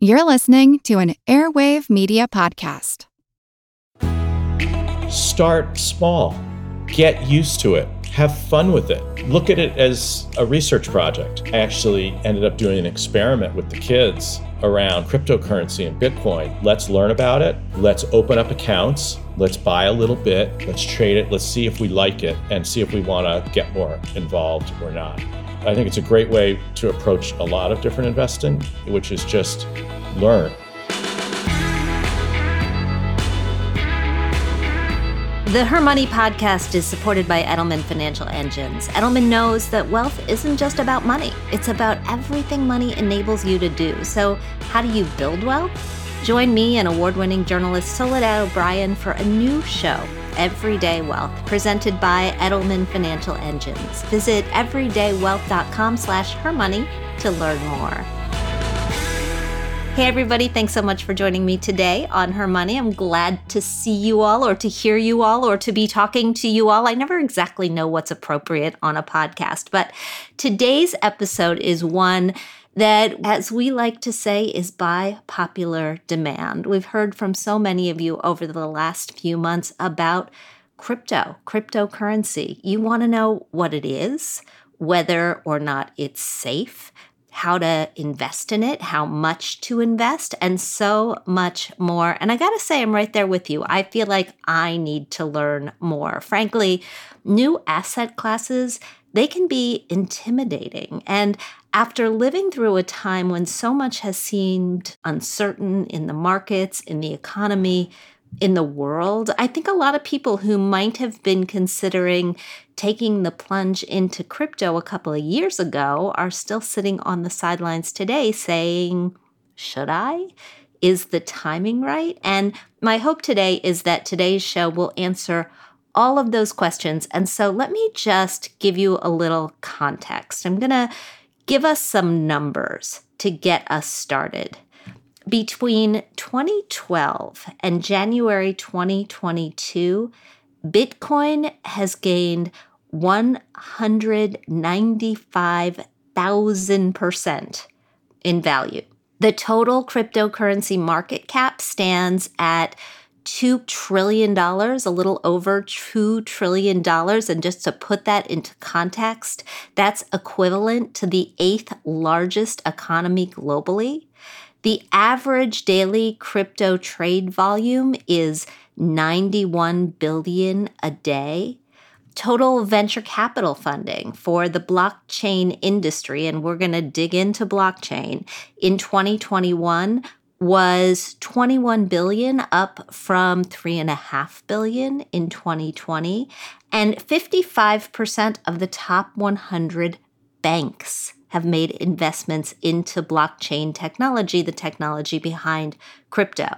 You're listening to an Airwave Media Podcast. Start small, get used to it, have fun with it. Look at it as a research project. I actually ended up doing an experiment with the kids around cryptocurrency and Bitcoin. Let's learn about it. Let's open up accounts. Let's buy a little bit. Let's trade it. Let's see if we like it and see if we want to get more involved or not. I think it's a great way to approach a lot of different investing, which is just learn. The Her Money podcast is supported by Edelman Financial Engines. Edelman knows that wealth isn't just about money, it's about everything money enables you to do. So, how do you build wealth? Join me and award winning journalist Soledad O'Brien for a new show Everyday Wealth, presented by Edelman Financial Engines. Visit everydaywealth.com slash hermoney to learn more. Hey, everybody, thanks so much for joining me today on Her Money. I'm glad to see you all, or to hear you all, or to be talking to you all. I never exactly know what's appropriate on a podcast, but today's episode is one that, as we like to say, is by popular demand. We've heard from so many of you over the last few months about crypto, cryptocurrency. You want to know what it is, whether or not it's safe, how to invest in it, how much to invest, and so much more. And I got to say, I'm right there with you. I feel like I need to learn more. Frankly, new asset classes they can be intimidating. And after living through a time when so much has seemed uncertain in the markets, in the economy, in the world, I think a lot of people who might have been considering taking the plunge into crypto a couple of years ago are still sitting on the sidelines today saying, Should I? Is the timing right? And my hope today is that today's show will answer all of those questions. And so let me just give you a little context. I'm going to give us some numbers to get us started. Between 2012 and January 2022, Bitcoin has gained 195,000% in value. The total cryptocurrency market cap stands at $2 trillion, a little over $2 trillion. And just to put that into context, that's equivalent to the eighth largest economy globally. The average daily crypto trade volume is 91 billion a day. Total venture capital funding for the blockchain industry, and we're going to dig into blockchain in 2021 was 21 billion up from 3.5 billion in 2020 and 55% of the top 100 banks have made investments into blockchain technology the technology behind crypto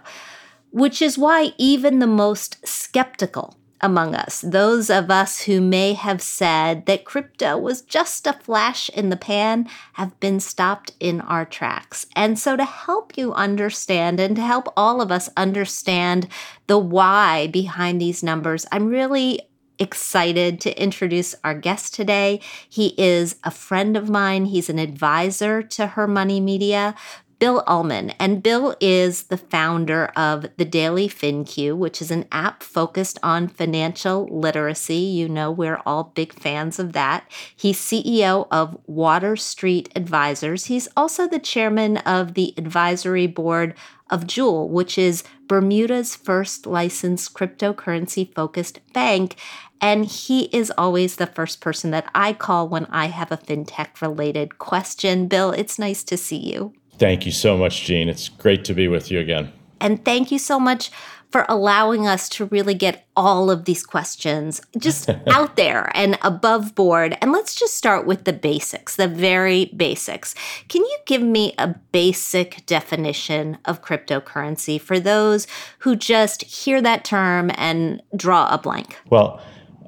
which is why even the most skeptical among us, those of us who may have said that crypto was just a flash in the pan, have been stopped in our tracks. And so, to help you understand and to help all of us understand the why behind these numbers, I'm really excited to introduce our guest today. He is a friend of mine. He's an advisor to Her Money Media, Bill Ullman. And Bill is the founder of the Daily FinQ, which is an app focused on financial literacy. You know, we're all big fans of that. He's CEO of Water Street Advisors. He's also the chairman of the advisory board of Jewel, which is Bermuda's first licensed cryptocurrency focused bank. And he is always the first person that I call when I have a fintech related question. Bill, it's nice to see you. Thank you so much, Jean. It's great to be with you again. And thank you so much for allowing us to really get all of these questions just out there and above board. And let's just start with the basics, the very basics. Can you give me a basic definition of cryptocurrency for those who just hear that term and draw a blank? Well,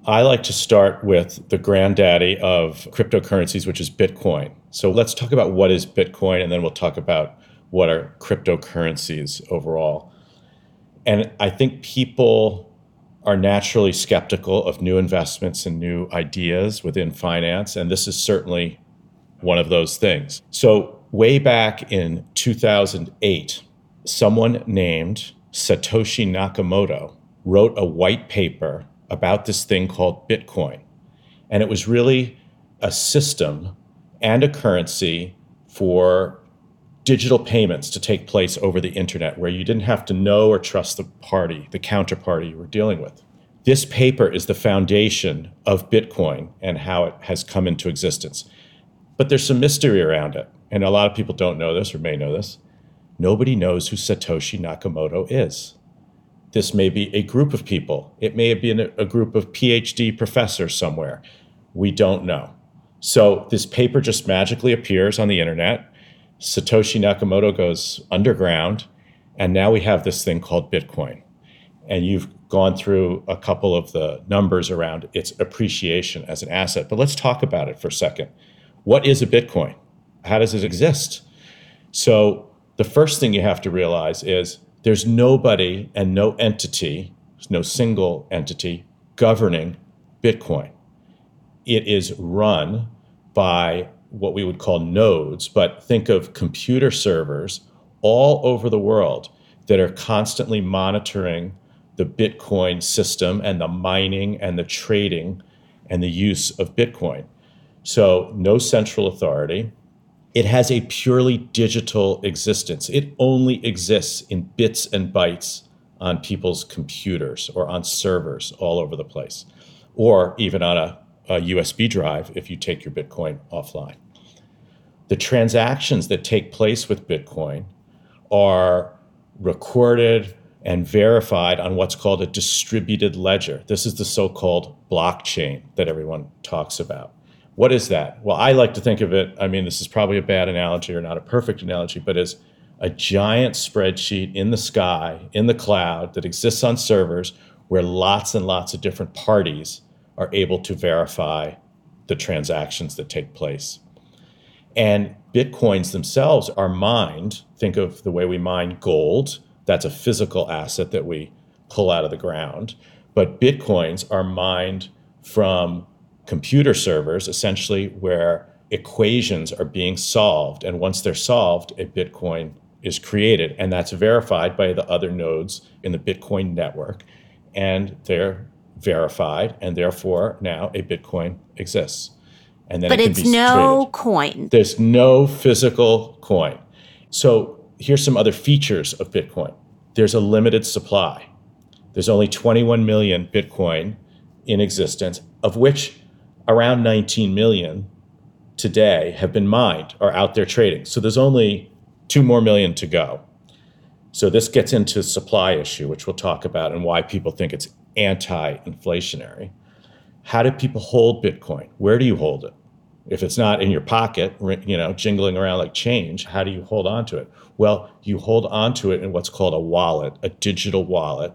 I like to start with the granddaddy of cryptocurrencies, which is Bitcoin. So let's talk about what is Bitcoin, and then we'll talk about what are cryptocurrencies overall. And I think people are naturally skeptical of new investments and new ideas within finance, and this is certainly one of those things. So way back in 2008, someone named Satoshi Nakamoto wrote a white paper about this thing called Bitcoin. And it was really a system and a currency for digital payments to take place over the internet where you didn't have to know or trust the party, the counterparty you were dealing with. This paper is the foundation of Bitcoin and how it has come into existence. But there's some mystery around it. And a lot of people don't know this or may know this. Nobody knows who Satoshi Nakamoto is. This may be a group of people. It may have been a group of PhD professors somewhere. We don't know. So this paper just magically appears on the internet Satoshi Nakamoto goes underground, and now we have this thing called Bitcoin. And you've gone through a couple of the numbers around its appreciation as an asset. But let's talk about it for a second. What is a Bitcoin? How does it exist? So, the first thing you have to realize is there's nobody and no entity, no single entity governing Bitcoin. It is run by what we would call nodes, but think of computer servers all over the world that are constantly monitoring the Bitcoin system and the mining and the trading and the use of Bitcoin. So, no central authority. It has a purely digital existence. It only exists in bits and bytes on people's computers or on servers all over the place, or even on a, a USB drive if you take your Bitcoin offline the transactions that take place with Bitcoin are recorded and verified on what's called a distributed ledger. This is the so called blockchain that everyone talks about. What is that? Well, I like to think of it, I mean, this is probably a bad analogy or not a perfect analogy, but as a giant spreadsheet in the sky, in the cloud, that exists on servers where lots and lots of different parties are able to verify the transactions that take place. And Bitcoins themselves are mined. Think of the way we mine gold. That's a physical asset that we pull out of the ground. But Bitcoins are mined from computer servers, essentially, where equations are being solved. And once they're solved, a Bitcoin is created. And that's verified by the other nodes in the Bitcoin network. And they're verified. And therefore, now a Bitcoin exists and then but it it's no traded. coin. There's no physical coin. So here's some other features of Bitcoin. There's a limited supply. There's only 21 million Bitcoin in existence, of which around 19 million today have been mined or out there trading. So there's only two more million to go. So this gets into supply issue, which we'll talk about, and why people think it's anti-inflationary. How do people hold Bitcoin? Where do you hold it? If it's not in your pocket, you know, jingling around like change, how do you hold on to it? Well, you hold on to it in what's called a wallet, a digital wallet,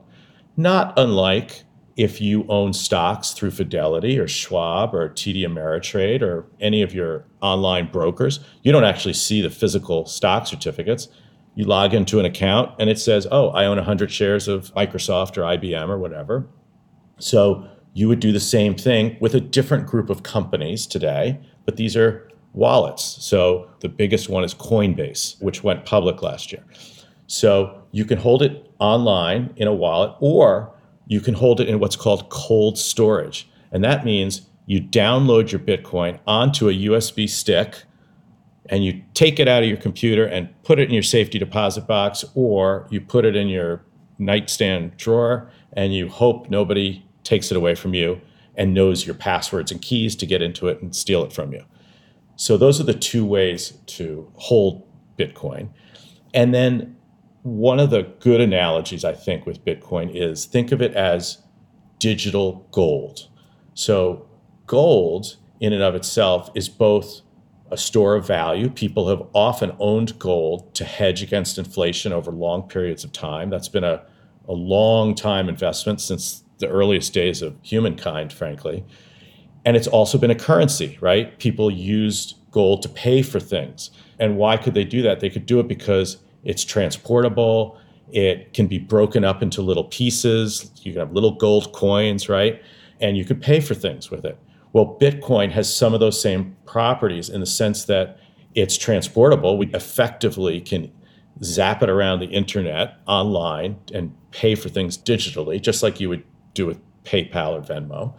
not unlike if you own stocks through Fidelity or Schwab or TD Ameritrade or any of your online brokers. You don't actually see the physical stock certificates. You log into an account and it says, oh, I own 100 shares of Microsoft or IBM or whatever. So you would do the same thing with a different group of companies today but these are wallets. So the biggest one is Coinbase, which went public last year. So you can hold it online in a wallet, or you can hold it in what's called cold storage. And that means you download your Bitcoin onto a USB stick and you take it out of your computer and put it in your safety deposit box, or you put it in your nightstand drawer and you hope nobody takes it away from you and knows your passwords and keys to get into it and steal it from you. So those are the two ways to hold Bitcoin. And then one of the good analogies I think with Bitcoin is think of it as digital gold. So gold in and of itself is both a store of value. People have often owned gold to hedge against inflation over long periods of time. That's been a, a long time investment since the earliest days of humankind, frankly. And it's also been a currency, right? People used gold to pay for things. And why could they do that? They could do it because it's transportable, it can be broken up into little pieces. You can have little gold coins, right? And you could pay for things with it. Well, Bitcoin has some of those same properties in the sense that it's transportable. We effectively can zap it around the internet online and pay for things digitally, just like you would do with PayPal or Venmo.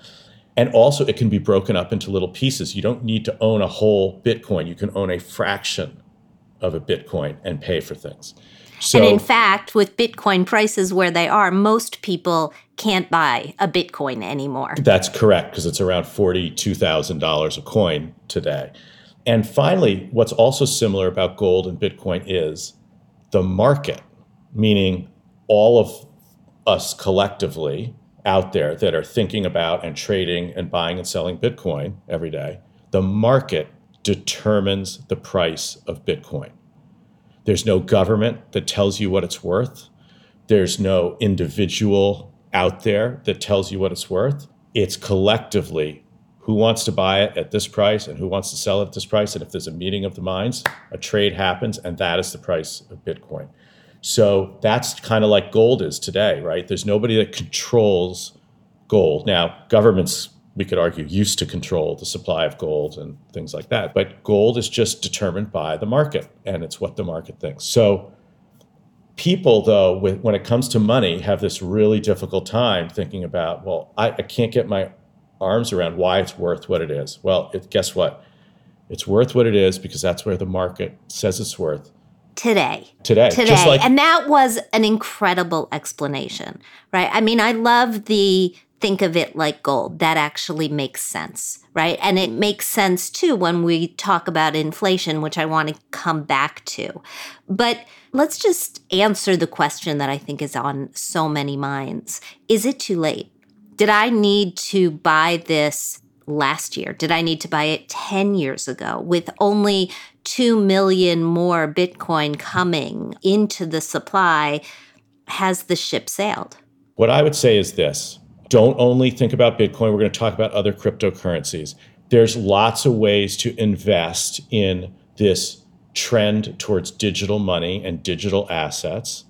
And also, it can be broken up into little pieces. You don't need to own a whole Bitcoin. You can own a fraction of a Bitcoin and pay for things. So, and in fact, with Bitcoin prices where they are, most people can't buy a Bitcoin anymore. That's correct, because it's around $42,000 a coin today. And finally, what's also similar about gold and Bitcoin is the market, meaning all of us collectively out there that are thinking about and trading and buying and selling Bitcoin every day, the market determines the price of Bitcoin. There's no government that tells you what it's worth. There's no individual out there that tells you what it's worth. It's collectively who wants to buy it at this price and who wants to sell it at this price. And if there's a meeting of the minds, a trade happens, and that is the price of Bitcoin. So that's kind of like gold is today, right? There's nobody that controls gold. Now, governments we could argue, used to control the supply of gold and things like that. But gold is just determined by the market, and it's what the market thinks. So people, though, with, when it comes to money, have this really difficult time thinking about, well, I, I can't get my arms around why it's worth what it is. Well, it, guess what? It's worth what it is because that's where the market says it's worth today. Today. Today. Like- and that was an incredible explanation, right? I mean, I love the think of it like gold. That actually makes sense, right? And it makes sense too when we talk about inflation, which I want to come back to. But let's just answer the question that I think is on so many minds Is it too late? Did I need to buy this last year? Did I need to buy it 10 years ago with only 2 million more Bitcoin coming into the supply? Has the ship sailed? What I would say is this don't only think about Bitcoin. We're going to talk about other cryptocurrencies. There's lots of ways to invest in this trend towards digital money and digital assets.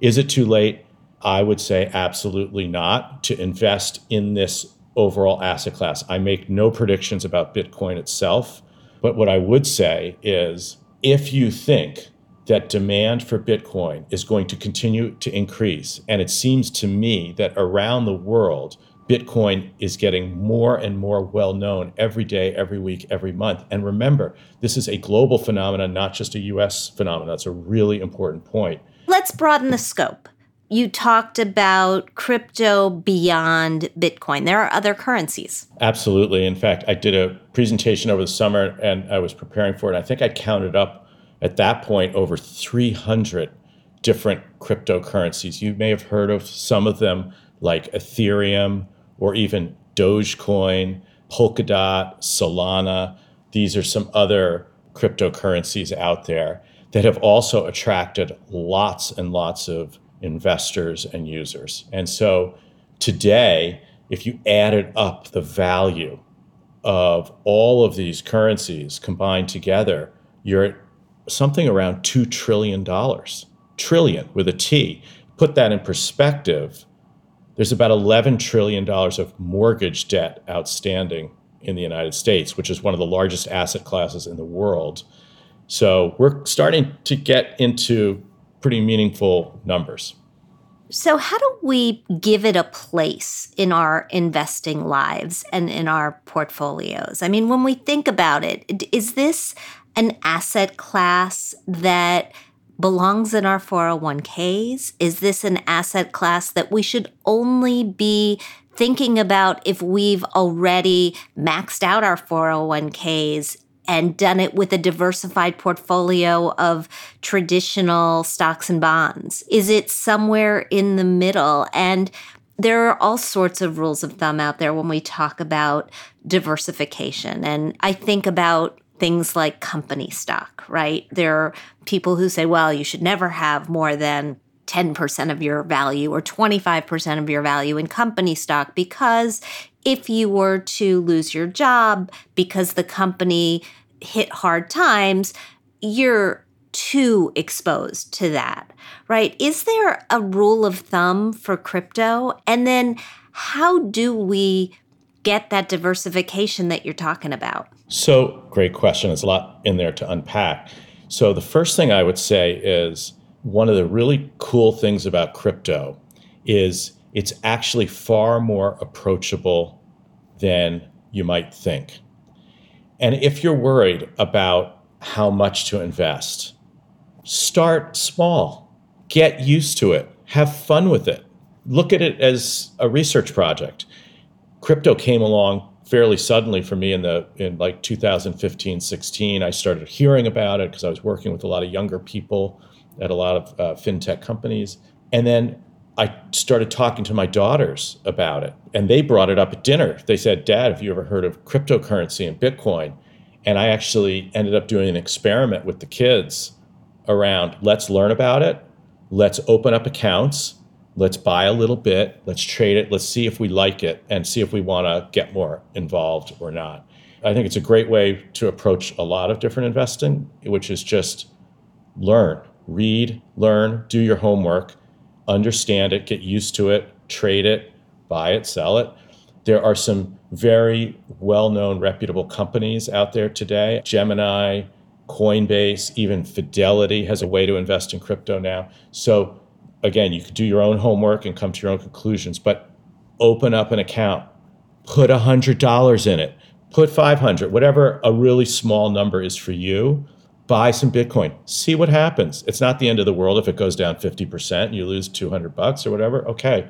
Is it too late? I would say absolutely not to invest in this overall asset class. I make no predictions about Bitcoin itself, but what I would say is if you think that demand for Bitcoin is going to continue to increase. And it seems to me that around the world, Bitcoin is getting more and more well known every day, every week, every month. And remember, this is a global phenomenon, not just a US phenomenon. That's a really important point. Let's broaden the scope. You talked about crypto beyond Bitcoin. There are other currencies. Absolutely. In fact, I did a presentation over the summer and I was preparing for it. I think I counted up at that point over 300 different cryptocurrencies. You may have heard of some of them like Ethereum or even Dogecoin, Polkadot, Solana. These are some other cryptocurrencies out there that have also attracted lots and lots of investors and users. And so today, if you added up the value of all of these currencies combined together, you're at something around $2 trillion. Trillion with a T. Put that in perspective, there's about $11 trillion of mortgage debt outstanding in the United States, which is one of the largest asset classes in the world. So we're starting to get into pretty meaningful numbers. So, how do we give it a place in our investing lives and in our portfolios? I mean, when we think about it, is this an asset class that belongs in our 401ks? Is this an asset class that we should only be thinking about if we've already maxed out our 401ks and done it with a diversified portfolio of traditional stocks and bonds? Is it somewhere in the middle? And there are all sorts of rules of thumb out there when we talk about diversification. And I think about things like company stock, right? There are people who say, well, you should never have more than 10% of your value or 25% of your value in company stock because if you were to lose your job because the company hit hard times, you're too exposed to that, right? Is there a rule of thumb for crypto? And then how do we get that diversification that you're talking about? So, great question. There's a lot in there to unpack. So, the first thing I would say is one of the really cool things about crypto is it's actually far more approachable than you might think. And if you're worried about how much to invest, start small, get used to it, have fun with it. Look at it as a research project. Crypto came along fairly suddenly for me in the in like 2015 16 i started hearing about it because i was working with a lot of younger people at a lot of uh, fintech companies and then i started talking to my daughters about it and they brought it up at dinner. They said dad have you ever heard of cryptocurrency and bitcoin? And i actually ended up doing an experiment with the kids around let's learn about it. Let's open up accounts. Let's buy a little bit, let's trade it, let's see if we like it, and see if we want to get more involved or not. I think it's a great way to approach a lot of different investing, which is just learn, read, learn, do your homework, understand it, get used to it, trade it, buy it, sell it. There are some very well known, reputable companies out there today Gemini, Coinbase, even Fidelity has a way to invest in crypto now. So again, you could do your own homework and come to your own conclusions, but open up an account, put $100 in it, put 500, whatever a really small number is for you, buy some Bitcoin, see what happens. It's not the end of the world if it goes down 50% and you lose 200 bucks or whatever. Okay.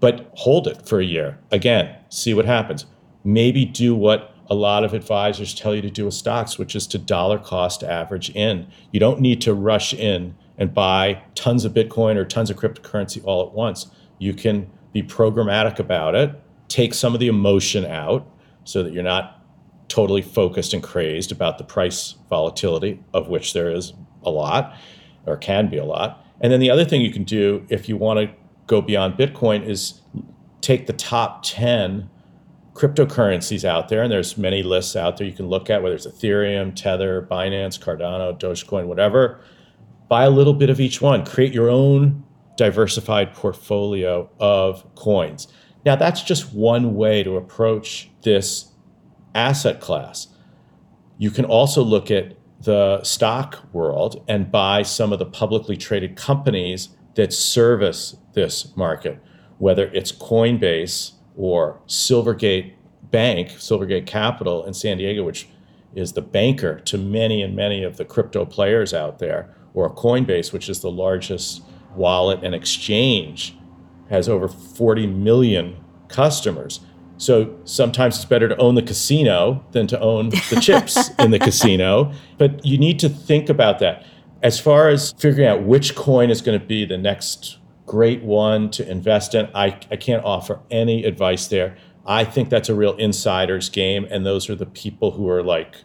But hold it for a year. Again, see what happens. Maybe do what a lot of advisors tell you to do with stocks, which is to dollar cost average in. You don't need to rush in and buy tons of Bitcoin or tons of cryptocurrency all at once. You can be programmatic about it, take some of the emotion out so that you're not totally focused and crazed about the price volatility, of which there is a lot or can be a lot. And then the other thing you can do if you want to go beyond Bitcoin is take the top 10 cryptocurrencies out there, and there's many lists out there you can look at, whether it's Ethereum, Tether, Binance, Cardano, Dogecoin, whatever buy a little bit of each one, create your own diversified portfolio of coins. Now, that's just one way to approach this asset class. You can also look at the stock world and buy some of the publicly traded companies that service this market, whether it's Coinbase or Silvergate Bank, Silvergate Capital in San Diego, which is the banker to many and many of the crypto players out there, or Coinbase, which is the largest wallet and exchange, has over 40 million customers. So sometimes it's better to own the casino than to own the chips in the casino. But you need to think about that. As far as figuring out which coin is going to be the next great one to invest in, I, I can't offer any advice there. I think that's a real insider's game. And those are the people who are like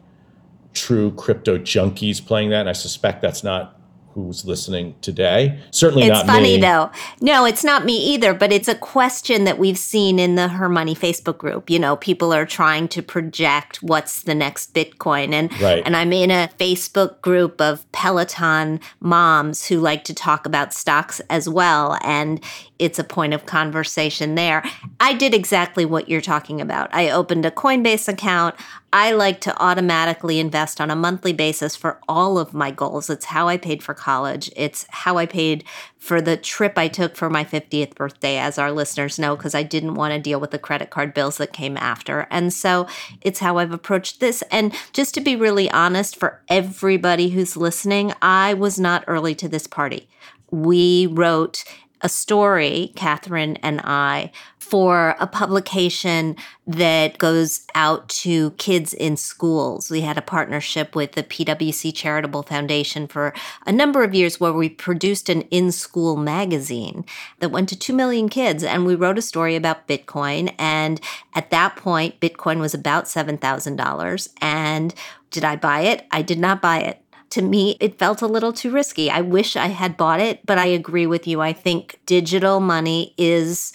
true crypto junkies playing that. And I suspect that's not who's listening today. Certainly not me. it's not funny me. though. No, it's not me either, but it's a question that we've seen in the Her Money Facebook group. You know, people are trying to project what's the next Bitcoin. And right. and I'm in a Facebook group of Peloton moms who like to talk about stocks as well. And it's a point of conversation there. I did exactly what you're talking about. I opened a Coinbase account. I like to automatically invest on a monthly basis for all of my goals. It's how I paid for college. It's how I paid for the trip I took for my 50th birthday, as our listeners know, because I didn't want to deal with the credit card bills that came after. And so it's how I've approached this. And just to be really honest, for everybody who's listening, I was not early to this party. We wrote a story, Kathryn and I, for a publication that goes out to kids in schools. We had a partnership with the PWC Charitable Foundation for a number of years where we produced an in school magazine that went to 2 million kids. And we wrote a story about Bitcoin. And at that point, Bitcoin was about $7,000. And did I buy it? I did not buy it to me, it felt a little too risky. I wish I had bought it, but I agree with you. I think digital money is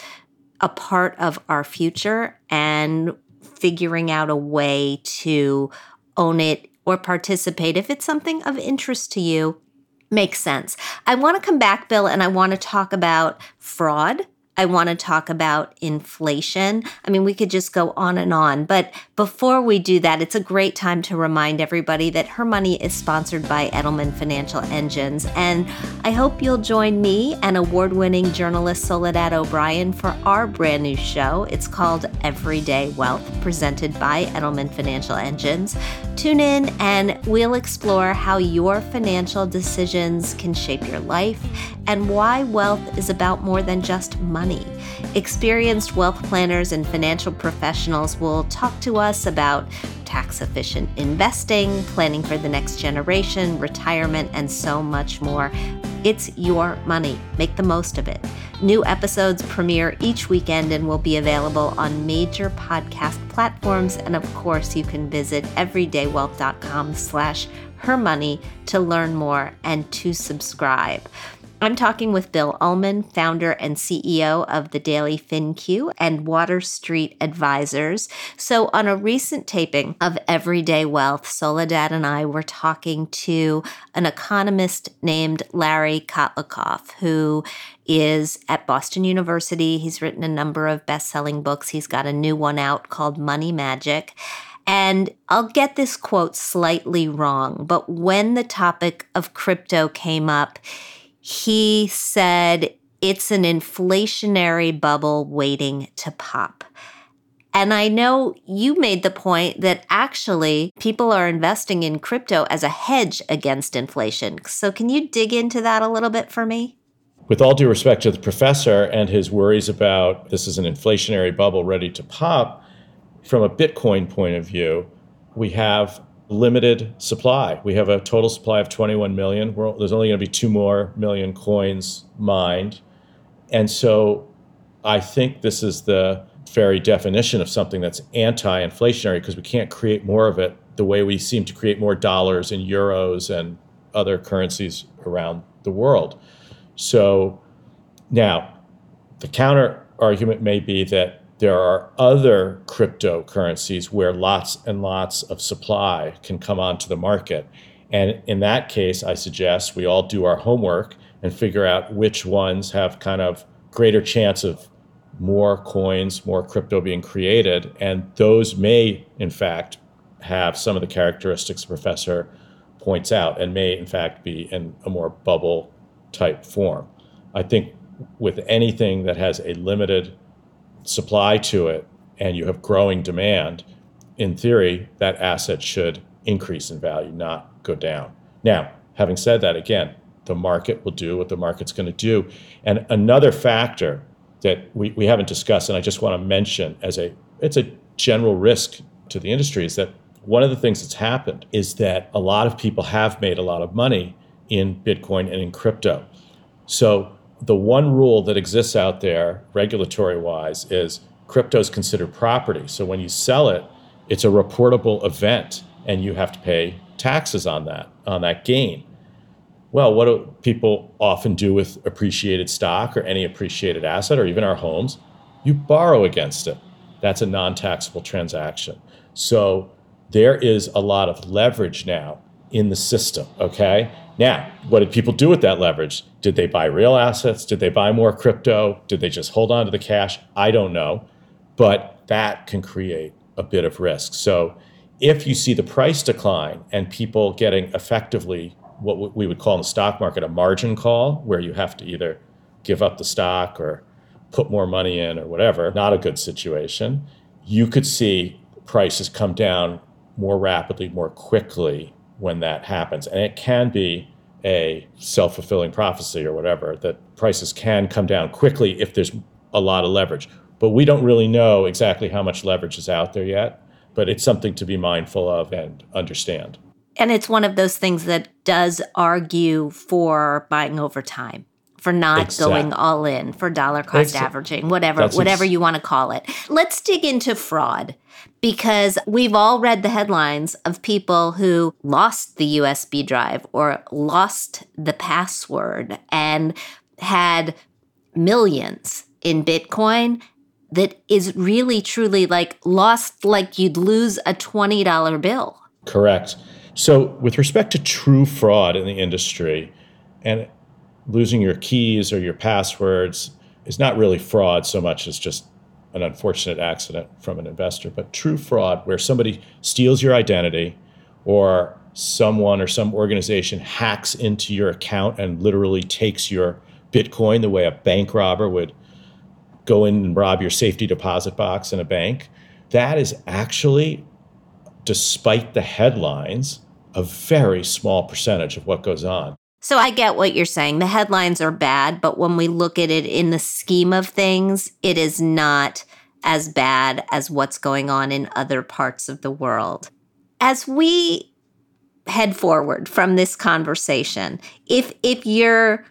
a part of our future and figuring out a way to own it or participate if it's something of interest to you makes sense. I want to come back, Bill, and I want to talk about fraud I want to talk about inflation. I mean, we could just go on and on, but before we do that, it's a great time to remind everybody that Her Money is sponsored by Edelman Financial Engines. And I hope you'll join me and award winning journalist Soledad O'Brien for our brand new show. It's called Everyday Wealth, presented by Edelman Financial Engines. Tune in and we'll explore how your financial decisions can shape your life and why wealth is about more than just money. Experienced wealth planners and financial professionals will talk to us about tax efficient investing, planning for the next generation, retirement, and so much more. It's your money. Make the most of it. New episodes premiere each weekend and will be available on major podcast platforms. And of course, you can visit everydaywealth.com slash hermoney to learn more and to subscribe. I'm talking with Bill Ullman, founder and CEO of the Daily FinQ and Water Street Advisors. So, on a recent taping of Everyday Wealth, Soledad and I were talking to an economist named Larry Kotlikoff, who is at Boston University. He's written a number of best selling books. He's got a new one out called Money Magic. And I'll get this quote slightly wrong, but when the topic of crypto came up, he said it's an inflationary bubble waiting to pop. And I know you made the point that actually people are investing in crypto as a hedge against inflation. So, can you dig into that a little bit for me? With all due respect to the professor and his worries about this is an inflationary bubble ready to pop, from a Bitcoin point of view, we have limited supply. We have a total supply of 21 million. We're, there's only going to be two more million coins mined. And so I think this is the very definition of something that's anti inflationary because we can't create more of it the way we seem to create more dollars and euros and other currencies around the world. So now, the counter argument may be that there are other cryptocurrencies where lots and lots of supply can come onto the market. And in that case, I suggest we all do our homework and figure out which ones have kind of greater chance of more coins, more crypto being created. And those may, in fact, have some of the characteristics the professor points out and may, in fact, be in a more bubble type form. I think with anything that has a limited supply to it and you have growing demand, in theory, that asset should increase in value, not go down. Now, having said that, again, the market will do what the market's going to do. And another factor that we, we haven't discussed, and I just want to mention as a it's a general risk to the industry, is that one of the things that's happened is that a lot of people have made a lot of money in Bitcoin and in crypto. So the one rule that exists out there, regulatory wise, is crypto is considered property. So when you sell it, it's a reportable event and you have to pay taxes on that, on that gain. Well, what do people often do with appreciated stock or any appreciated asset or even our homes? You borrow against it. That's a non taxable transaction. So there is a lot of leverage now in the system, okay? Now, what did people do with that leverage? Did they buy real assets? Did they buy more crypto? Did they just hold on to the cash? I don't know. But that can create a bit of risk. So if you see the price decline and people getting effectively what we would call in the stock market a margin call, where you have to either give up the stock or put more money in or whatever, not a good situation, you could see prices come down more rapidly, more quickly when that happens. And it can be a self fulfilling prophecy or whatever, that prices can come down quickly if there's a lot of leverage. But we don't really know exactly how much leverage is out there yet, but it's something to be mindful of and understand. And it's one of those things that does argue for buying over time for not exactly. going all in for dollar cost exactly. averaging whatever That's whatever ex- you want to call it let's dig into fraud because we've all read the headlines of people who lost the USB drive or lost the password and had millions in Bitcoin that is really truly like lost like you'd lose a $20 bill. Correct. So, with respect to true fraud in the industry and losing your keys or your passwords, is not really fraud so much as just an unfortunate accident from an investor, but true fraud where somebody steals your identity or someone or some organization hacks into your account and literally takes your Bitcoin the way a bank robber would go in and rob your safety deposit box in a bank. That is actually, despite the headlines, a very small percentage of what goes on. So I get what you're saying. The headlines are bad, but when we look at it in the scheme of things, it is not as bad as what's going on in other parts of the world. As we head forward from this conversation, if if you're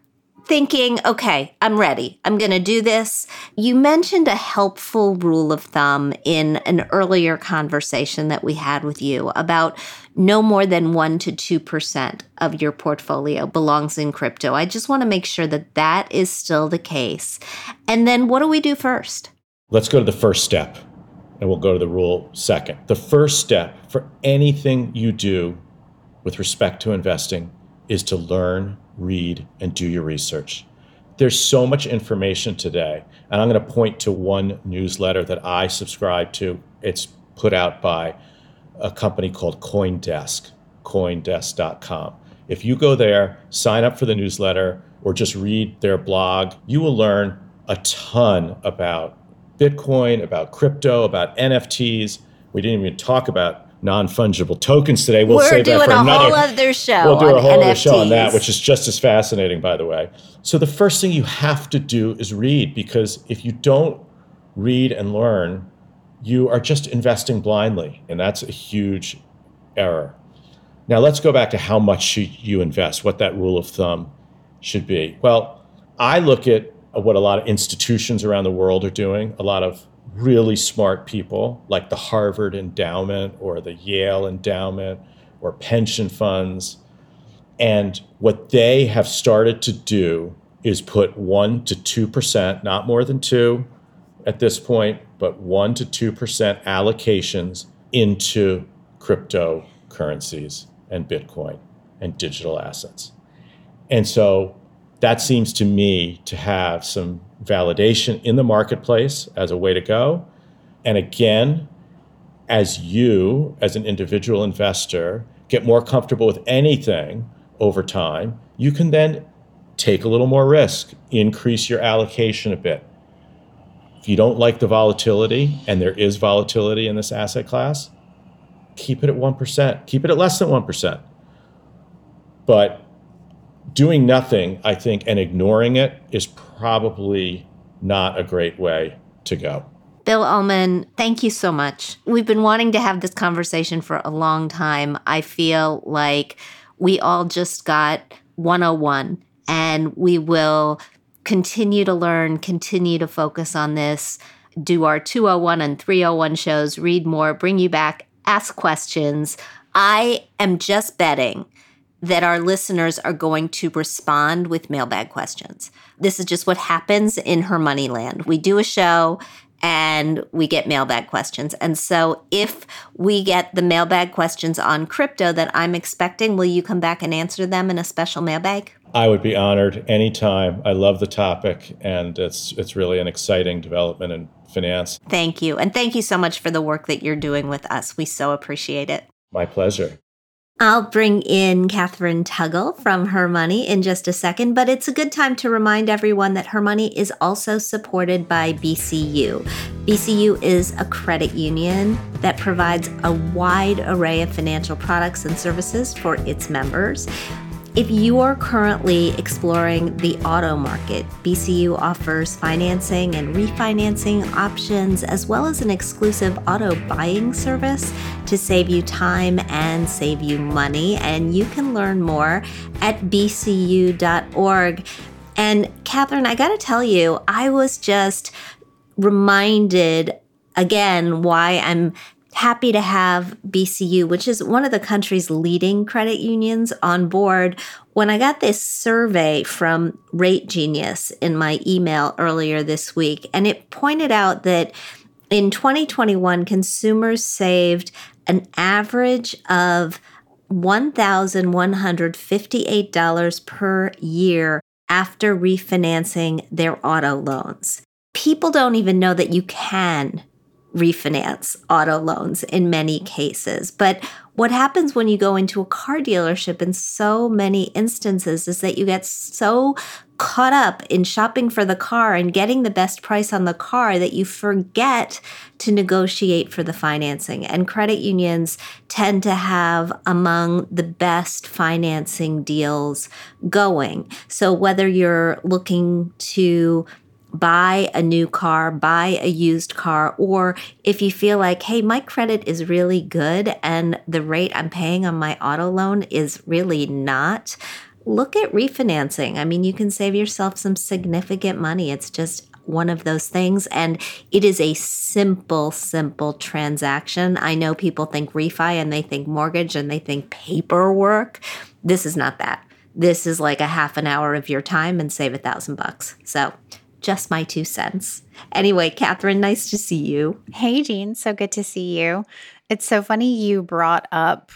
thinking, okay, I'm ready. I'm going to do this. You mentioned a helpful rule of thumb in an earlier conversation that we had with you about no more than 1 to 2% of your portfolio belongs in crypto. I just want to make sure that that is still the case. And then what do we do first? Let's go to the first step and we'll go to the rule second. The first step for anything you do with respect to investing is to learn read, and do your research. There's so much information today, and I'm going to point to one newsletter that I subscribe to. It's put out by a company called Coindesk, coindesk.com. If you go there, sign up for the newsletter, or just read their blog, you will learn a ton about Bitcoin, about crypto, about NFTs. We didn't even talk about non-fungible tokens today. We'll We're save doing that for a another whole other show. We'll do a whole on other show on that, which is just as fascinating, by the way. So the first thing you have to do is read, because if you don't read and learn, you are just investing blindly, and that's a huge error. Now let's go back to how much you invest, what that rule of thumb should be. Well, I look at what a lot of institutions around the world are doing, a lot of really smart people like the Harvard Endowment or the Yale Endowment or pension funds. And what they have started to do is put 1 to 2%, not more than 2 at this point, but 1 to 2% allocations into cryptocurrencies and Bitcoin and digital assets. And so that seems to me to have some validation in the marketplace as a way to go. And again, as you, as an individual investor, get more comfortable with anything over time, you can then take a little more risk, increase your allocation a bit. If you don't like the volatility, and there is volatility in this asset class, keep it at 1%, keep it at less than 1%. But doing nothing, I think, and ignoring it is probably not a great way to go. Bill Ullman, thank you so much. We've been wanting to have this conversation for a long time. I feel like we all just got 101 and we will continue to learn, continue to focus on this, do our 201 and 301 shows, read more, bring you back, ask questions. I am just betting that our listeners are going to respond with mailbag questions. This is just what happens in her money land. We do a show and we get mailbag questions. And so if we get the mailbag questions on crypto that I'm expecting, will you come back and answer them in a special mailbag? I would be honored anytime. I love the topic and it's it's really an exciting development in finance. Thank you. And thank you so much for the work that you're doing with us. We so appreciate it. My pleasure. I'll bring in Kathryn Tuggle from Her Money in just a second, but it's a good time to remind everyone that Her Money is also supported by BCU. BCU is a credit union that provides a wide array of financial products and services for its members. If you are currently exploring the auto market, BCU offers financing and refinancing options as well as an exclusive auto buying service to save you time and save you money. And you can learn more at bcu.org. And Kathryn, I got to tell you, I was just reminded again why I'm happy to have BCU, which is one of the country's leading credit unions, on board. When I got this survey from Rate Genius in my email earlier this week, and it pointed out that in 2021, consumers saved an average of $1,158 per year after refinancing their auto loans. People don't even know that you can refinance auto loans in many cases. But what happens when you go into a car dealership in so many instances is that you get so caught up in shopping for the car and getting the best price on the car that you forget to negotiate for the financing. And credit unions tend to have among the best financing deals going. So whether you're looking to buy a new car, buy a used car, or if you feel like, hey, my credit is really good and the rate I'm paying on my auto loan is really not, look at refinancing. I mean, you can save yourself some significant money. It's just one of those things. And it is a simple, simple transaction. I know people think refi and they think mortgage and they think paperwork. This is not that. This is like a half an hour of your time and save a thousand bucks. So just my two cents. Anyway, Kathryn, nice to see you. Hey, Jean. So good to see you. It's so funny you brought up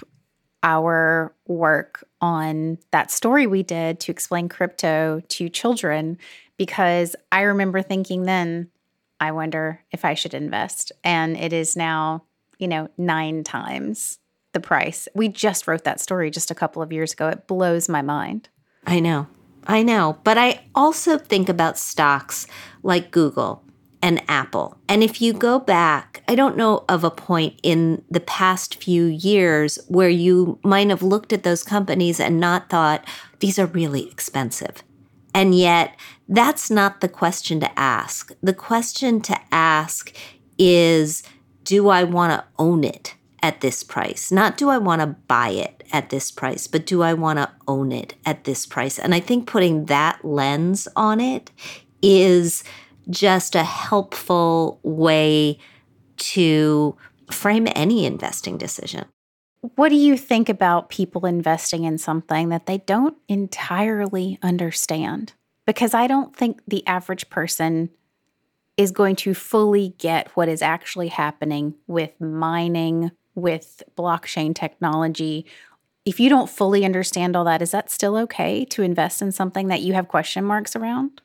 our work on that story we did to explain crypto to children because I remember thinking then, I wonder if I should invest. And it is now, you know, nine times the price. We just wrote that story just a couple of years ago. It blows my mind. I know. I know, but I also think about stocks like Google and Apple. And if you go back, I don't know of a point in the past few years where you might have looked at those companies and not thought, these are really expensive. And yet, that's not the question to ask. The question to ask is, do I want to own it? At this price. Not do I want to buy it at this price, but do I want to own it at this price? And I think putting that lens on it is just a helpful way to frame any investing decision. What do you think about people investing in something that they don't entirely understand? Because I don't think the average person is going to fully get what is actually happening with mining with blockchain technology. If you don't fully understand all that, is that still okay to invest in something that you have question marks around?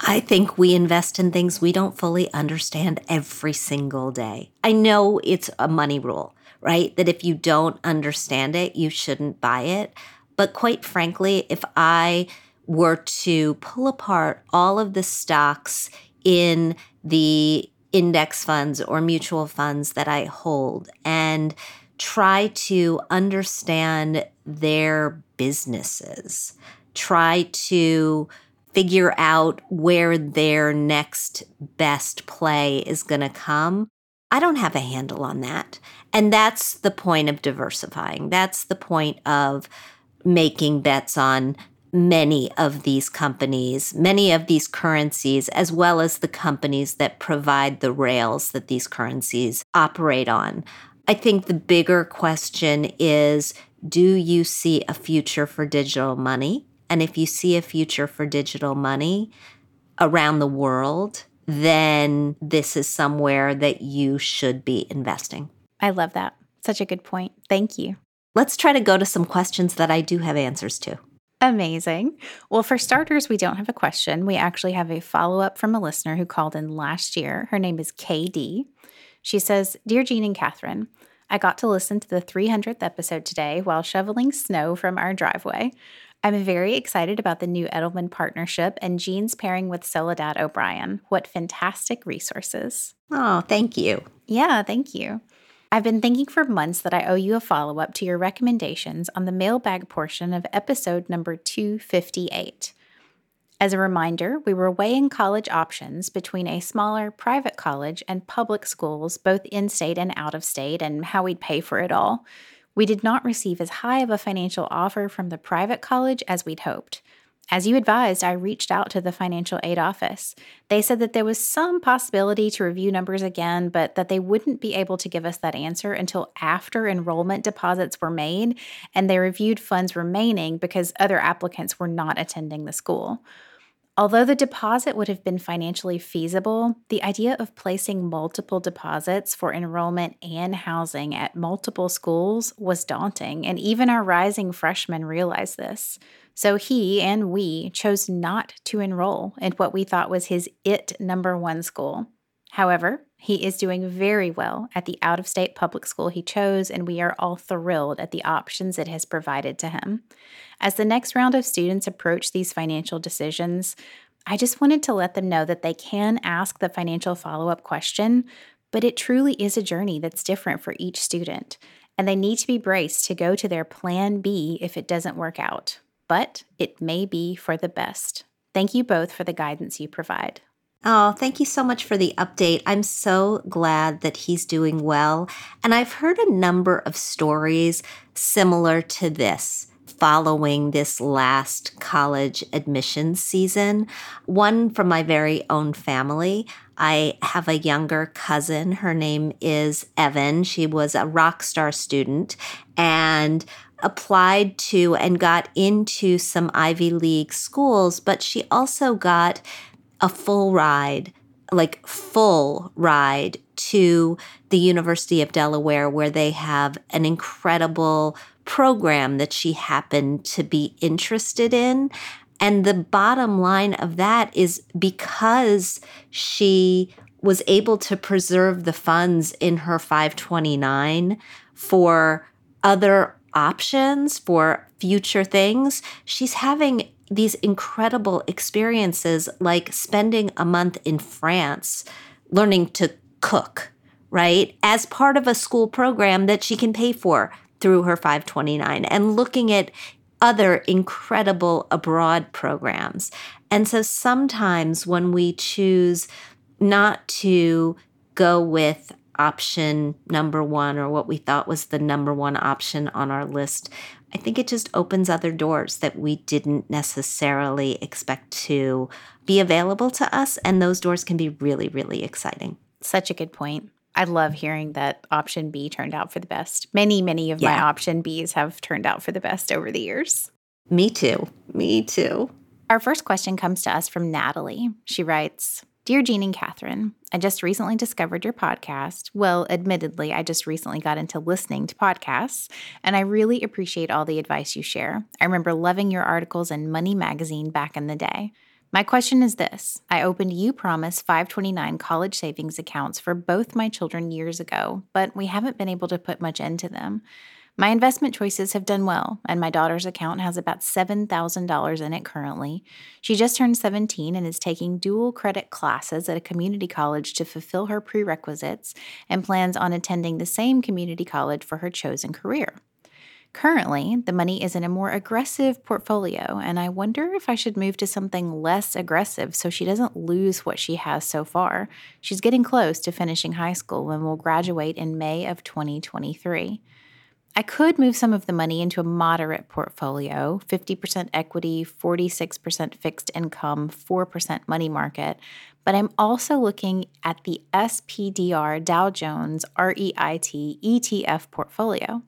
I think we invest in things we don't fully understand every single day. I know it's a money rule, right? That if you don't understand it, you shouldn't buy it. But quite frankly, if I were to pull apart all of the stocks in the index funds or mutual funds that I hold and try to understand their businesses, try to figure out where their next best play is going to come. I don't have a handle on that. And that's the point of diversifying. That's the point of making bets on many of these companies, many of these currencies, as well as the companies that provide the rails that these currencies operate on. I think the bigger question is do you see a future for digital money? And if you see a future for digital money around the world, then this is somewhere that you should be investing. I love that. Such a good point. Thank you. Let's try to go to some questions that I do have answers to. Amazing. Well, for starters, we don't have a question. We actually have a follow up from a listener who called in last year. Her name is KD. She says Dear Jean and Kathryn, I got to listen to the 300th episode today while shoveling snow from our driveway. I'm very excited about the new Edelman partnership and Jean's pairing with Soledad O'Brien. What fantastic resources. Oh, thank you. Yeah, thank you. I've been thinking for months that I owe you a follow up to your recommendations on the mailbag portion of episode number 258. As a reminder, we were weighing college options between a smaller private college and public schools, both in state and out of state, and how we'd pay for it all. We did not receive as high of a financial offer from the private college as we'd hoped. As you advised, I reached out to the financial aid office. They said that there was some possibility to review numbers again, but that they wouldn't be able to give us that answer until after enrollment deposits were made and they reviewed funds remaining because other applicants were not attending the school. Although the deposit would have been financially feasible, the idea of placing multiple deposits for enrollment and housing at multiple schools was daunting, and even our rising freshmen realized this. So he and we chose not to enroll in what we thought was his it number one school. However, he is doing very well at the out of state public school he chose, and we are all thrilled at the options it has provided to him. As the next round of students approach these financial decisions, I just wanted to let them know that they can ask the financial follow up question, but it truly is a journey that's different for each student, and they need to be braced to go to their plan B if it doesn't work out. But it may be for the best. Thank you both for the guidance you provide. Oh, thank you so much for the update. I'm so glad that he's doing well. And I've heard a number of stories similar to this following this last college admissions season. One from my very own family. I have a younger cousin. Her name is Evan. She was a rock star student and applied to and got into some Ivy League schools, but she also got a full ride, like full ride to the University of Delaware, where they have an incredible program that she happened to be interested in. And the bottom line of that is because she was able to preserve the funds in her 529 for other options for future things, she's having these incredible experiences like spending a month in France learning to cook, right? As part of a school program that she can pay for through her 529 and looking at other incredible abroad programs. And so sometimes when we choose not to go with option number one or what we thought was the number one option on our list, I think it just opens other doors that we didn't necessarily expect to be available to us. And those doors can be really, really exciting. Such a good point. I love hearing that option B turned out for the best. Many, many of yeah. my option Bs have turned out for the best over the years. Me too. Me too. Our first question comes to us from Natalie. She writes Dear Jean and Kathryn, I just recently discovered your podcast. Well, admittedly, I just recently got into listening to podcasts, and I really appreciate all the advice you share. I remember loving your articles in Money Magazine back in the day. My question is this I opened Upromise 529 college savings accounts for both my children years ago, but we haven't been able to put much into them. My investment choices have done well, and my daughter's account has about $7,000 in it currently. She just turned 17 and is taking dual credit classes at a community college to fulfill her prerequisites and plans on attending the same community college for her chosen career. Currently, the money is in a more aggressive portfolio, and I wonder if I should move to something less aggressive so she doesn't lose what she has so far. She's getting close to finishing high school and will graduate in May of 2023. I could move some of the money into a moderate portfolio 50% equity, 46% fixed income, 4% money market. But I'm also looking at the SPDR Dow Jones REIT ETF portfolio.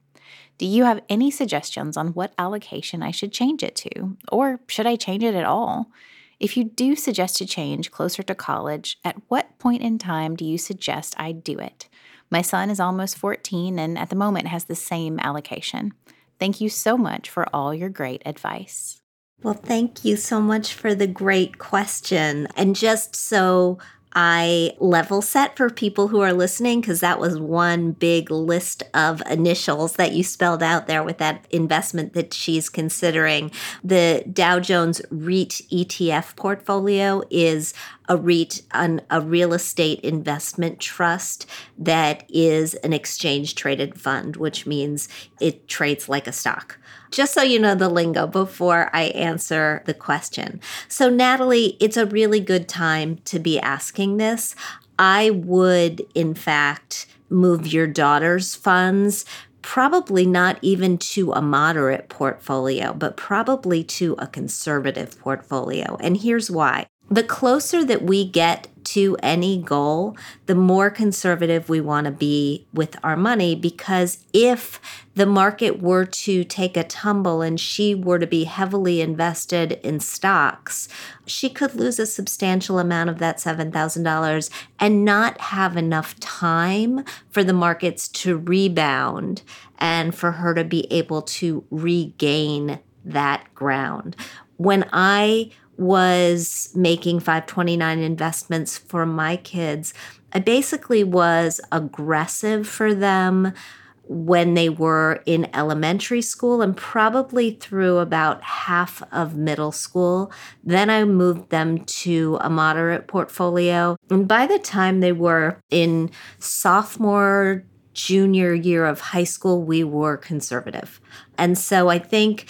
Do you have any suggestions on what allocation I should change it to? Or should I change it at all? If you do suggest a change closer to college, at what point in time do you suggest I do it? My son is almost 14 and at the moment has the same allocation. Thank you so much for all your great advice. Well, thank you so much for the great question. And just so I level set for people who are listening because that was one big list of initials that you spelled out there with that investment that she's considering. The Dow Jones REIT ETF portfolio is a REIT, an, a real estate investment trust that is an exchange traded fund, which means it trades like a stock just so you know the lingo before I answer the question. So, Natalie, it's a really good time to be asking this. I would, in fact, move your daughter's funds probably not even to a moderate portfolio, but probably to a conservative portfolio. And here's why. The closer that we get to any goal, the more conservative we want to be with our money. Because if the market were to take a tumble and she were to be heavily invested in stocks, she could lose a substantial amount of that $7,000 and not have enough time for the markets to rebound and for her to be able to regain that ground. When I was making 529 investments for my kids, I basically was aggressive for them when they were in elementary school and probably through about half of middle school. Then I moved them to a moderate portfolio. And by the time they were in sophomore, junior year of high school, we were conservative. And so I think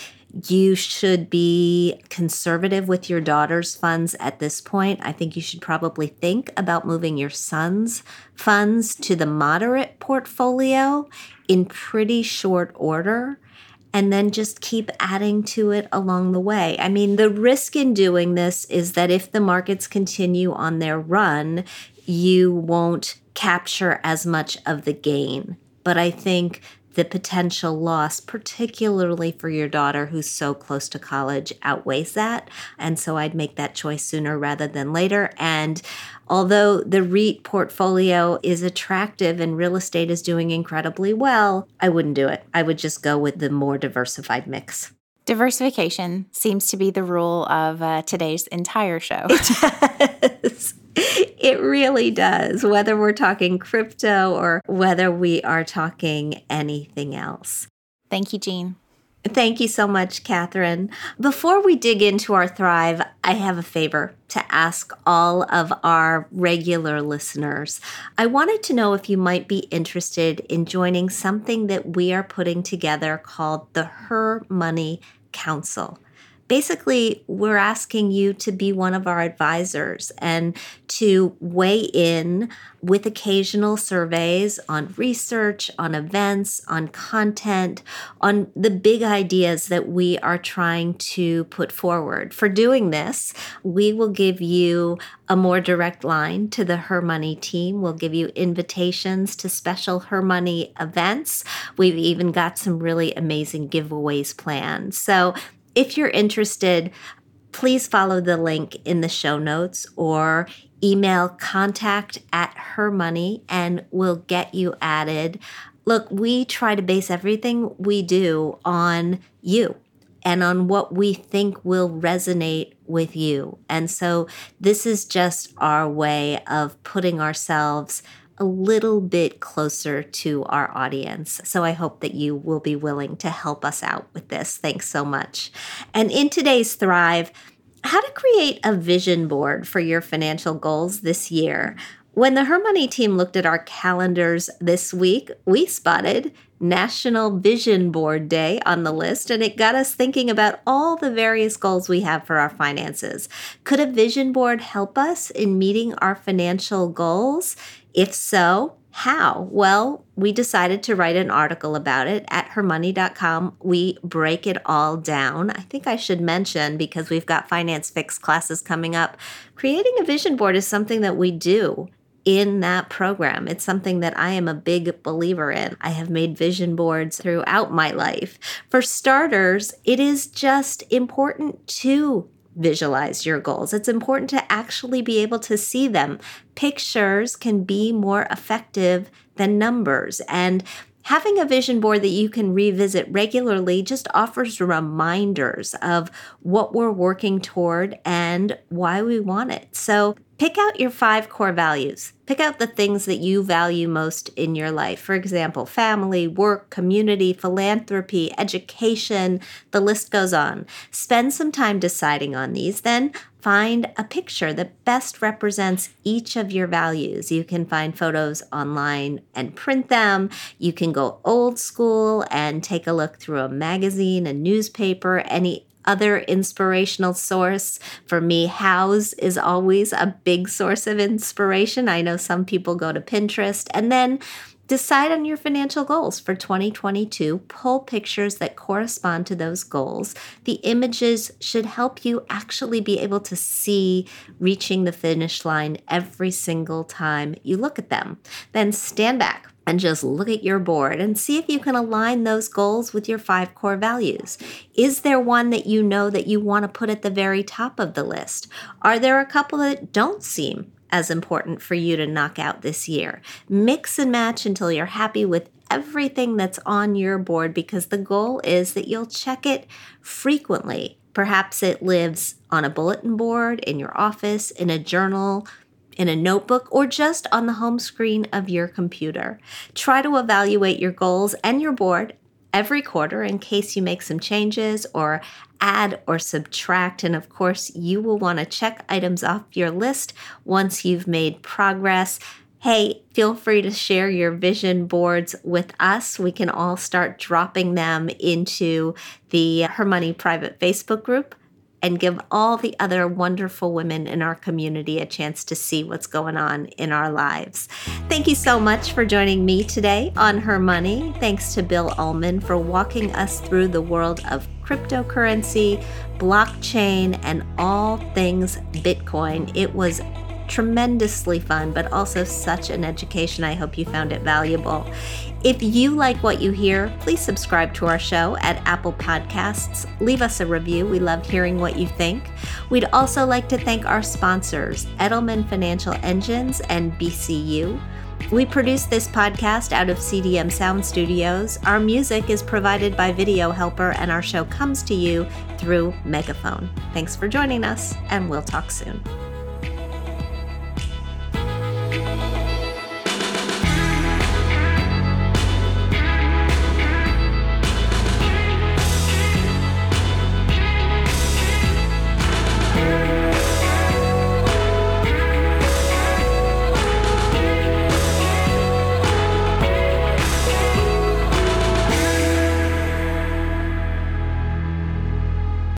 you should be conservative with your daughter's funds at this point. I think you should probably think about moving your son's funds to the moderate portfolio in pretty short order and then just keep adding to it along the way. I mean, the risk in doing this is that if the markets continue on their run, you won't capture as much of the gain. But I think the potential loss, particularly for your daughter who's so close to college, outweighs that. And so I'd make that choice sooner rather than later. And although the REIT portfolio is attractive and real estate is doing incredibly well, I wouldn't do it. I would just go with the more diversified mix. Diversification seems to be the rule of uh, today's entire show. It does. It really does, whether we're talking crypto or whether we are talking anything else. Thank you, Jean. Thank you so much, Kathryn. Before we dig into our Thrive, I have a favor to ask all of our regular listeners. I wanted to know if you might be interested in joining something that we are putting together called the Her Money Council basically, we're asking you to be one of our advisors and to weigh in with occasional surveys on research, on events, on content, on the big ideas that we are trying to put forward. For doing this, we will give you a more direct line to the Her Money team. We'll give you invitations to special Her Money events. We've even got some really amazing giveaways planned. So if you're interested, please follow the link in the show notes or email contact at her money and we'll get you added. Look, we try to base everything we do on you and on what we think will resonate with you. And so this is just our way of putting ourselves a little bit closer to our audience. So I hope that you will be willing to help us out with this. Thanks so much. And in today's Thrive, how to create a vision board for your financial goals this year. When the Her Money team looked at our calendars this week, we spotted National Vision Board Day on the list, and it got us thinking about all the various goals we have for our finances. Could a vision board help us in meeting our financial goals? If so, how? Well, we decided to write an article about it at hermoney.com. We break it all down. I think I should mention because we've got Finance Fix classes coming up. Creating a vision board is something that we do in that program. It's something that I am a big believer in. I have made vision boards throughout my life. For starters, it is just important to visualize your goals. It's important to actually be able to see them. Pictures can be more effective than numbers. And having a vision board that you can revisit regularly just offers reminders of what we're working toward and why we want it. So pick out your five core values. Pick out the things that you value most in your life. For example, family, work, community, philanthropy, education, the list goes on. Spend some time deciding on these. Then find a picture that best represents each of your values. You can find photos online and print them. You can go old school and take a look through a magazine, a newspaper, any other inspirational source. For me, house is always a big source of inspiration. I know some people go to Pinterest. And then Decide on your financial goals for 2022. Pull pictures that correspond to those goals. The images should help you actually be able to see reaching the finish line every single time you look at them. Then stand back, and just look at your board and see if you can align those goals with your five core values. Is there one that you know that you want to put at the very top of the list? Are there a couple that don't seem as important for you to knock out this year? Mix and match until you're happy with everything that's on your board because the goal is that you'll check it frequently. Perhaps it lives on a bulletin board, in your office, in a journal, in a notebook, or just on the home screen of your computer. Try to evaluate your goals and your board every quarter in case you make some changes or add or subtract. And of course, you will want to check items off your list once you've made progress. Hey, feel free to share your vision boards with us. We can all start dropping them into the Her Money private Facebook group and give all the other wonderful women in our community a chance to see what's going on in our lives. Thank you so much for joining me today on Her Money. Thanks to Bill Ullman for walking us through the world of cryptocurrency, blockchain, and all things Bitcoin. It was tremendously fun, but also such an education. I hope you found it valuable. If you like what you hear, please subscribe to our show at Apple Podcasts. Leave us a review. We love hearing what you think. We'd also like to thank our sponsors, Edelman Financial Engines and BCU. We produce this podcast out of CDM Sound Studios. Our music is provided by Video Helper, and our show comes to you through Megaphone. Thanks for joining us, and we'll talk soon.